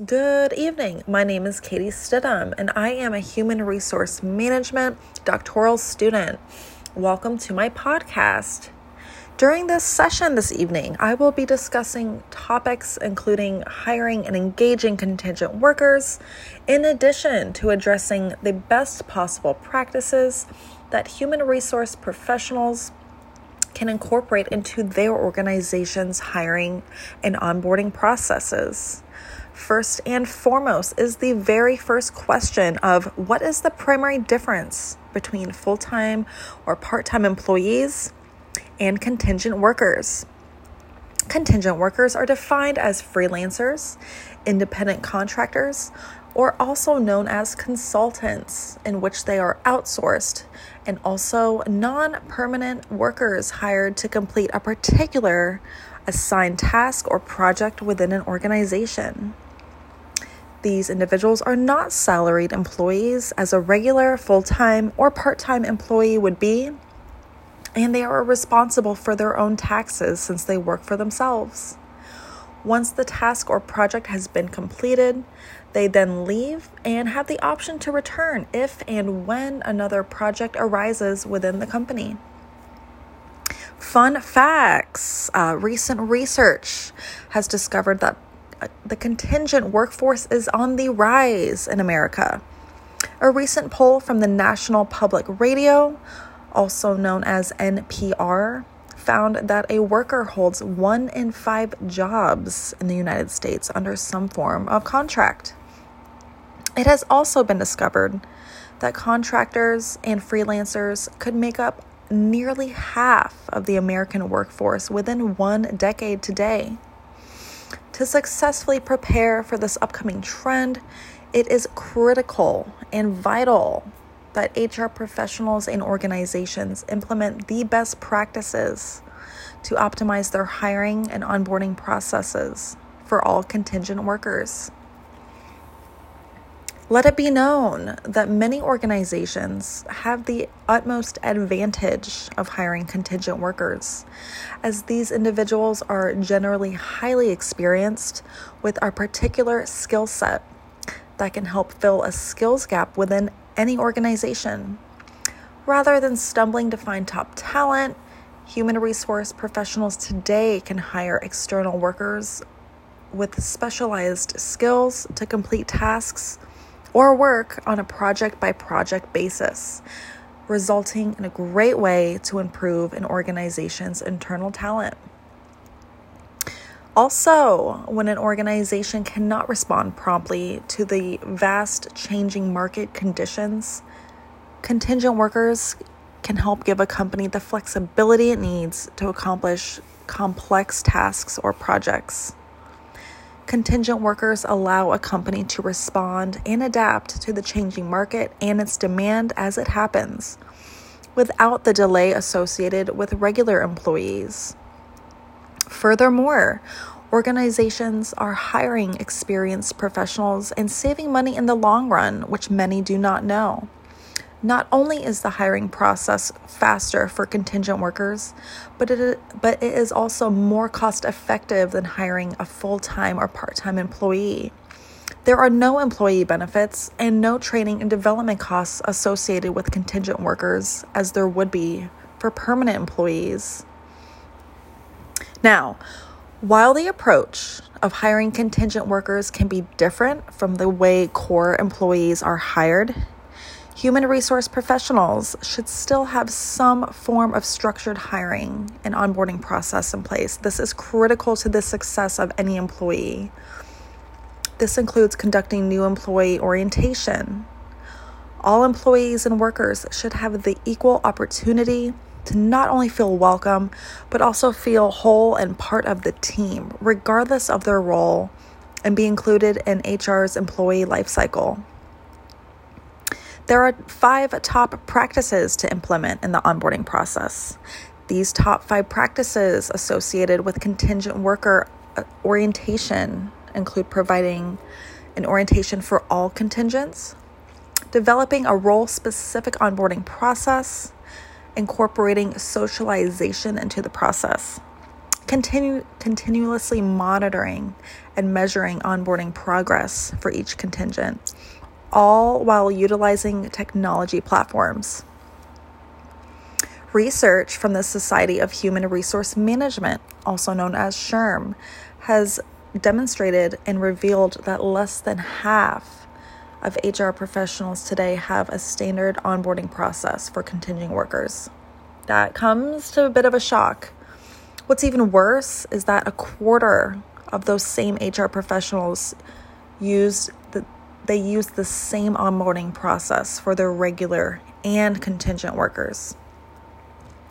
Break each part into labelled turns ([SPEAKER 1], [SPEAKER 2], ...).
[SPEAKER 1] Good evening. My name is Katie Stidham, and I am a human resource management doctoral student. Welcome to my podcast. During this session this evening, I will be discussing topics including hiring and engaging contingent workers, in addition to addressing the best possible practices that human resource professionals can incorporate into their organization's hiring and onboarding processes. First and foremost is the very first question of what is the primary difference between full time or part time employees and contingent workers? Contingent workers are defined as freelancers, independent contractors, or also known as consultants, in which they are outsourced, and also non permanent workers hired to complete a particular assigned task or project within an organization. These individuals are not salaried employees as a regular full time or part time employee would be, and they are responsible for their own taxes since they work for themselves. Once the task or project has been completed, they then leave and have the option to return if and when another project arises within the company. Fun facts uh, recent research has discovered that the contingent workforce is on the rise in America. A recent poll from the National Public Radio, also known as NPR, found that a worker holds one in five jobs in the United States under some form of contract. It has also been discovered that contractors and freelancers could make up nearly half of the American workforce within one decade today. To successfully prepare for this upcoming trend, it is critical and vital that HR professionals and organizations implement the best practices to optimize their hiring and onboarding processes for all contingent workers. Let it be known that many organizations have the utmost advantage of hiring contingent workers, as these individuals are generally highly experienced with a particular skill set that can help fill a skills gap within any organization. Rather than stumbling to find top talent, human resource professionals today can hire external workers with specialized skills to complete tasks or work on a project by project basis, resulting in a great way to improve an organization's internal talent. Also, when an organization cannot respond promptly to the vast changing market conditions, contingent workers can help give a company the flexibility it needs to accomplish complex tasks or projects. Contingent workers allow a company to respond and adapt to the changing market and its demand as it happens, without the delay associated with regular employees. Furthermore, organizations are hiring experienced professionals and saving money in the long run, which many do not know. Not only is the hiring process faster for contingent workers, but it, but it is also more cost effective than hiring a full time or part time employee. There are no employee benefits and no training and development costs associated with contingent workers as there would be for permanent employees. Now, while the approach of hiring contingent workers can be different from the way core employees are hired, Human resource professionals should still have some form of structured hiring and onboarding process in place. This is critical to the success of any employee. This includes conducting new employee orientation. All employees and workers should have the equal opportunity to not only feel welcome, but also feel whole and part of the team, regardless of their role, and be included in HR's employee lifecycle. There are five top practices to implement in the onboarding process. These top five practices associated with contingent worker uh, orientation include providing an orientation for all contingents, developing a role specific onboarding process, incorporating socialization into the process, continue, continuously monitoring and measuring onboarding progress for each contingent, all while utilizing technology platforms. Research from the Society of Human Resource Management, also known as SHRM, has demonstrated and revealed that less than half of HR professionals today have a standard onboarding process for contingent workers. That comes to a bit of a shock. What's even worse is that a quarter of those same HR professionals use the they use the same onboarding process for their regular and contingent workers.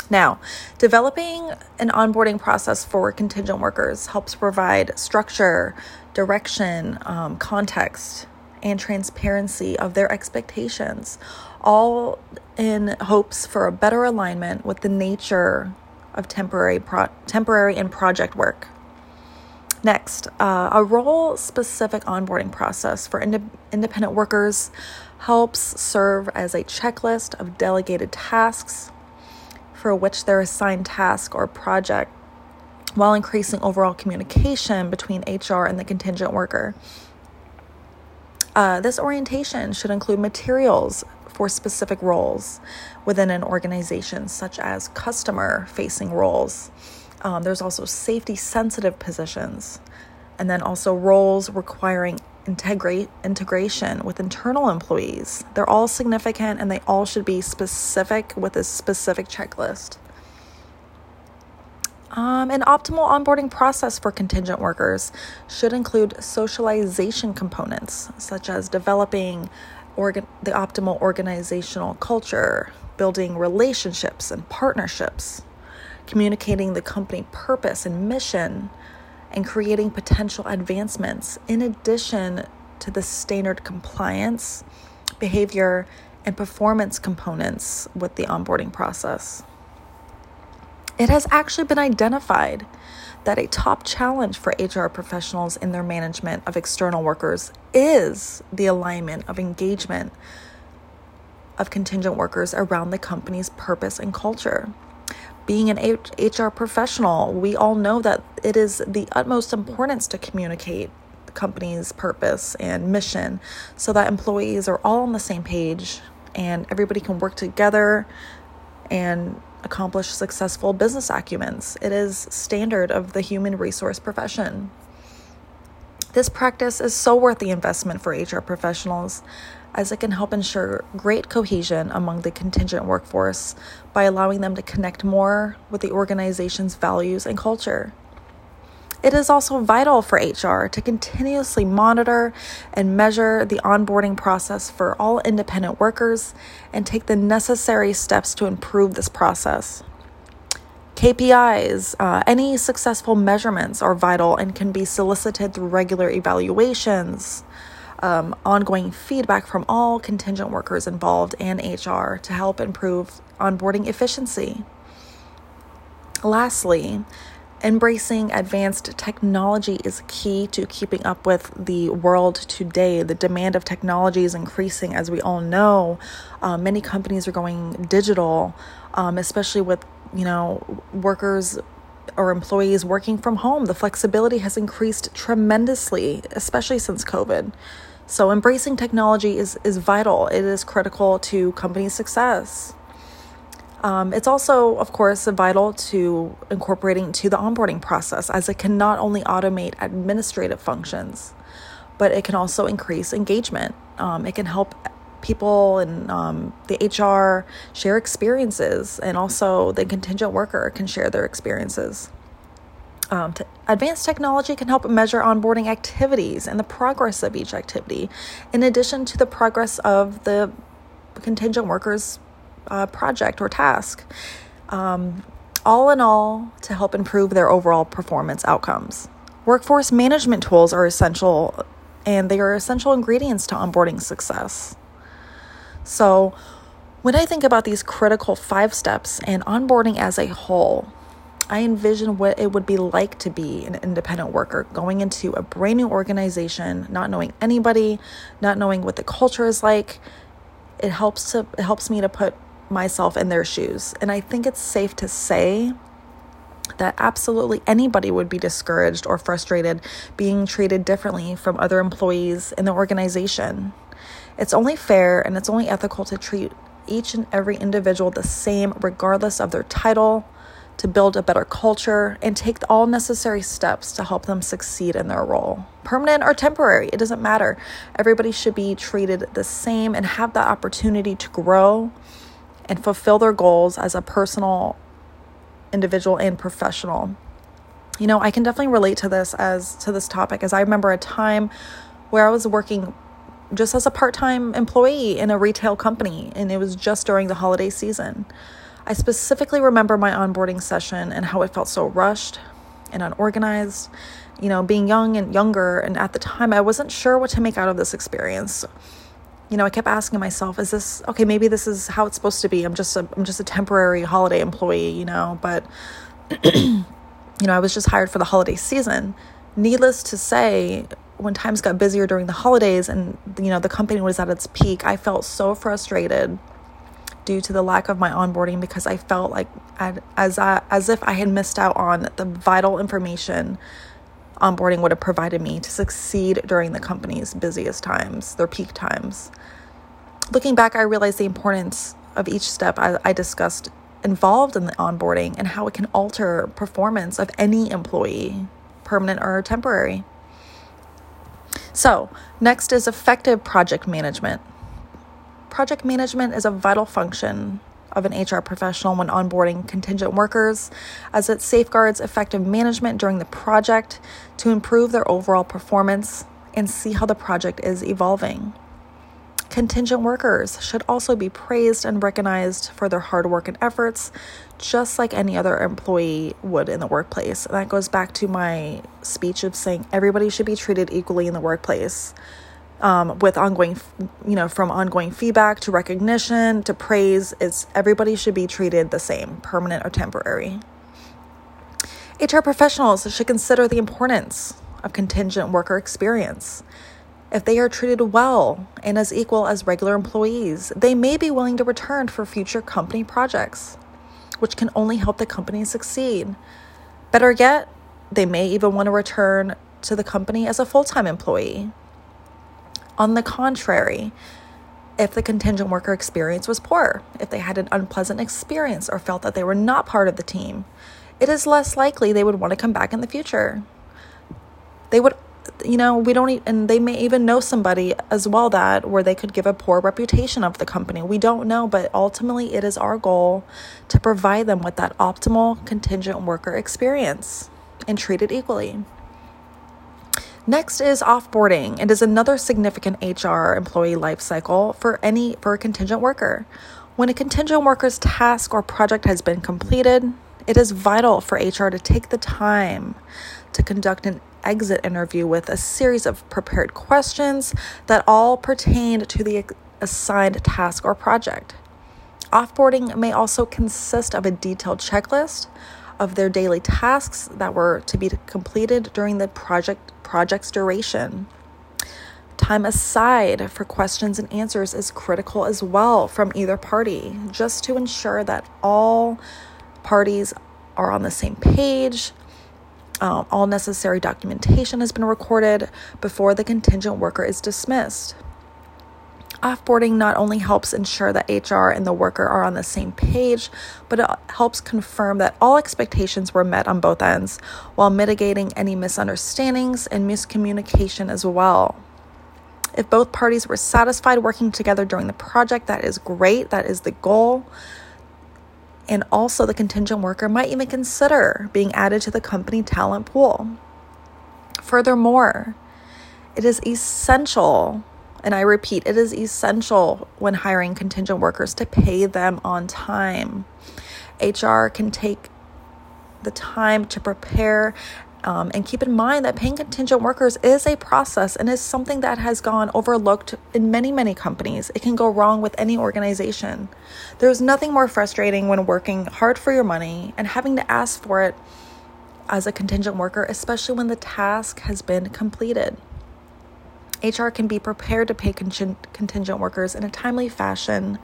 [SPEAKER 1] Now, developing an onboarding process for contingent workers helps provide structure, direction, um, context, and transparency of their expectations, all in hopes for a better alignment with the nature of temporary, pro- temporary and project work. Next, uh, a role specific onboarding process for ind- independent workers helps serve as a checklist of delegated tasks for which they're assigned task or project while increasing overall communication between HR and the contingent worker. Uh, this orientation should include materials for specific roles within an organization, such as customer facing roles. Um, there's also safety sensitive positions, and then also roles requiring integrate integration with internal employees. They're all significant and they all should be specific with a specific checklist. Um, an optimal onboarding process for contingent workers should include socialization components, such as developing organ- the optimal organizational culture, building relationships and partnerships, communicating the company purpose and mission, and creating potential advancements in addition to the standard compliance, behavior, and performance components with the onboarding process. It has actually been identified that a top challenge for HR professionals in their management of external workers is the alignment of engagement of contingent workers around the company's purpose and culture being an HR professional, we all know that it is the utmost importance to communicate the company's purpose and mission so that employees are all on the same page and everybody can work together and accomplish successful business acumens. It is standard of the human resource profession. This practice is so worth the investment for HR professionals as it can help ensure great cohesion among the contingent workforce by allowing them to connect more with the organization's values and culture. It is also vital for HR to continuously monitor and measure the onboarding process for all independent workers and take the necessary steps to improve this process. KPIs, uh, any successful measurements are vital and can be solicited through regular evaluations, um, ongoing feedback from all contingent workers involved and HR to help improve onboarding efficiency. Lastly, embracing advanced technology is key to keeping up with the world today. The demand of technology is increasing, as we all know. Uh, many companies are going digital, um, especially with you know workers or employees working from home. The flexibility has increased tremendously, especially since COVID. So embracing technology is, is vital. It is critical to company success. Um, it's also, of course, vital to incorporating to the onboarding process as it can not only automate administrative functions, but it can also increase engagement. Um, it can help people and um, the HR share experiences, and also the contingent worker can share their experiences. Um, advanced technology can help measure onboarding activities and the progress of each activity, in addition to the progress of the contingent workers' uh, project or task. Um, all in all, to help improve their overall performance outcomes. Workforce management tools are essential and they are essential ingredients to onboarding success. So, when I think about these critical five steps and onboarding as a whole, I envision what it would be like to be an independent worker going into a brand new organization, not knowing anybody, not knowing what the culture is like. It helps to it helps me to put myself in their shoes. And I think it's safe to say that absolutely anybody would be discouraged or frustrated being treated differently from other employees in the organization. It's only fair and it's only ethical to treat each and every individual the same, regardless of their title, to build a better culture and take all necessary steps to help them succeed in their role. Permanent or temporary, it doesn't matter. Everybody should be treated the same and have the opportunity to grow and fulfill their goals as a personal individual and professional. You know, I can definitely relate to this as to this topic as I remember a time where I was working just as a part-time employee in a retail company and it was just during the holiday season. I specifically remember my onboarding session and how it felt so rushed and unorganized. You know, being young and younger and at the time I wasn't sure what to make out of this experience you know, I kept asking myself, is this okay? Maybe this is how it's supposed to be. I'm just a, I'm just a temporary holiday employee, you know. But you know, I was just hired for the holiday season. Needless to say, when times got busier during the holidays and you know the company was at its peak, I felt so frustrated due to the lack of my onboarding because I felt like I'd, as I, as if I had missed out on the vital information onboarding would have provided me to succeed during the company's busiest times, their peak times. Looking back, I realized the importance of each step I, I discussed involved in the onboarding and how it can alter performance of any employee, permanent or temporary. So, next is effective project management. Project management is a vital function of an HR professional when onboarding contingent workers, as it safeguards effective management during the project to improve their overall performance and see how the project is evolving. Contingent workers should also be praised and recognized for their hard work and efforts, just like any other employee would in the workplace. And that goes back to my speech of saying everybody should be treated equally in the workplace um, with ongoing, you know, from ongoing feedback to recognition to praise. It's everybody should be treated the same, permanent or temporary. HR professionals should consider the importance of contingent worker experience. If they are treated well and as equal as regular employees, they may be willing to return for future company projects, which can only help the company succeed. Better yet, they may even want to return to the company as a full time employee. On the contrary, if the contingent worker experience was poor, if they had an unpleasant experience or felt that they were not part of the team, it is less likely they would want to come back in the future. They would, you know, we don't, and they may even know somebody as well that where they could give a poor reputation of the company. We don't know, but ultimately it is our goal to provide them with that optimal contingent worker experience and treat it equally. Next is offboarding. It is another significant HR employee life cycle for any for a contingent worker. When a contingent worker's task or project has been completed, it is vital for HR to take the time to conduct an exit interview with a series of prepared questions that all pertain to the assigned task or project. Offboarding may also consist of a detailed checklist of their daily tasks that were to be completed during the project project's duration. Time aside for questions and answers is critical as well from either party, just to ensure that all parties are on the same page. Uh, all necessary documentation has been recorded before the contingent worker is dismissed. Offboarding not only helps ensure that HR and the worker are on the same page, but it helps confirm that all expectations were met on both ends while mitigating any misunderstandings and miscommunication as well. If both parties were satisfied working together during the project, that is great, that is the goal. And also, the contingent worker might even consider being added to the company talent pool. Furthermore, it is essential and I repeat, it is essential when hiring contingent workers to pay them on time. HR can take the time to prepare um, and keep in mind that paying contingent workers is a process and is something that has gone overlooked in many, many companies. It can go wrong with any organization. There's nothing more frustrating when working hard for your money and having to ask for it as a contingent worker, especially when the task has been completed. HR can be prepared to pay contingent workers in a timely fashion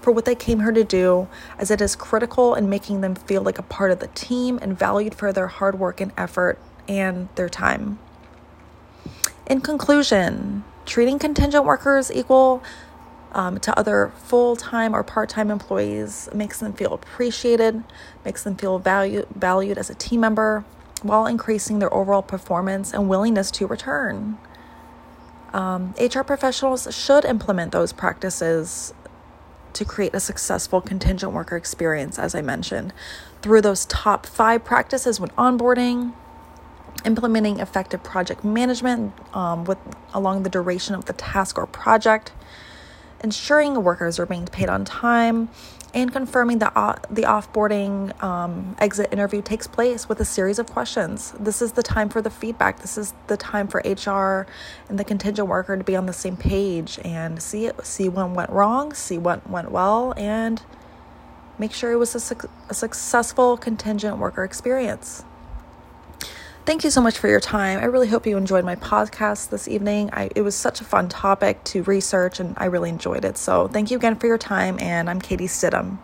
[SPEAKER 1] for what they came here to do, as it is critical in making them feel like a part of the team and valued for their hard work and effort and their time. In conclusion, treating contingent workers equal um, to other full time or part time employees makes them feel appreciated, makes them feel value, valued as a team member, while increasing their overall performance and willingness to return. Um, HR professionals should implement those practices to create a successful contingent worker experience, as I mentioned, through those top five practices when onboarding, implementing effective project management um, with along the duration of the task or project, ensuring workers are being paid on time, and confirming that uh, the offboarding um, exit interview takes place with a series of questions. This is the time for the feedback. This is the time for HR and the contingent worker to be on the same page and see it, see what went wrong, see what went well, and make sure it was a, su- a successful contingent worker experience. Thank you so much for your time. I really hope you enjoyed my podcast this evening. I, it was such a fun topic to research and I really enjoyed it. So, thank you again for your time. And I'm Katie Stidham.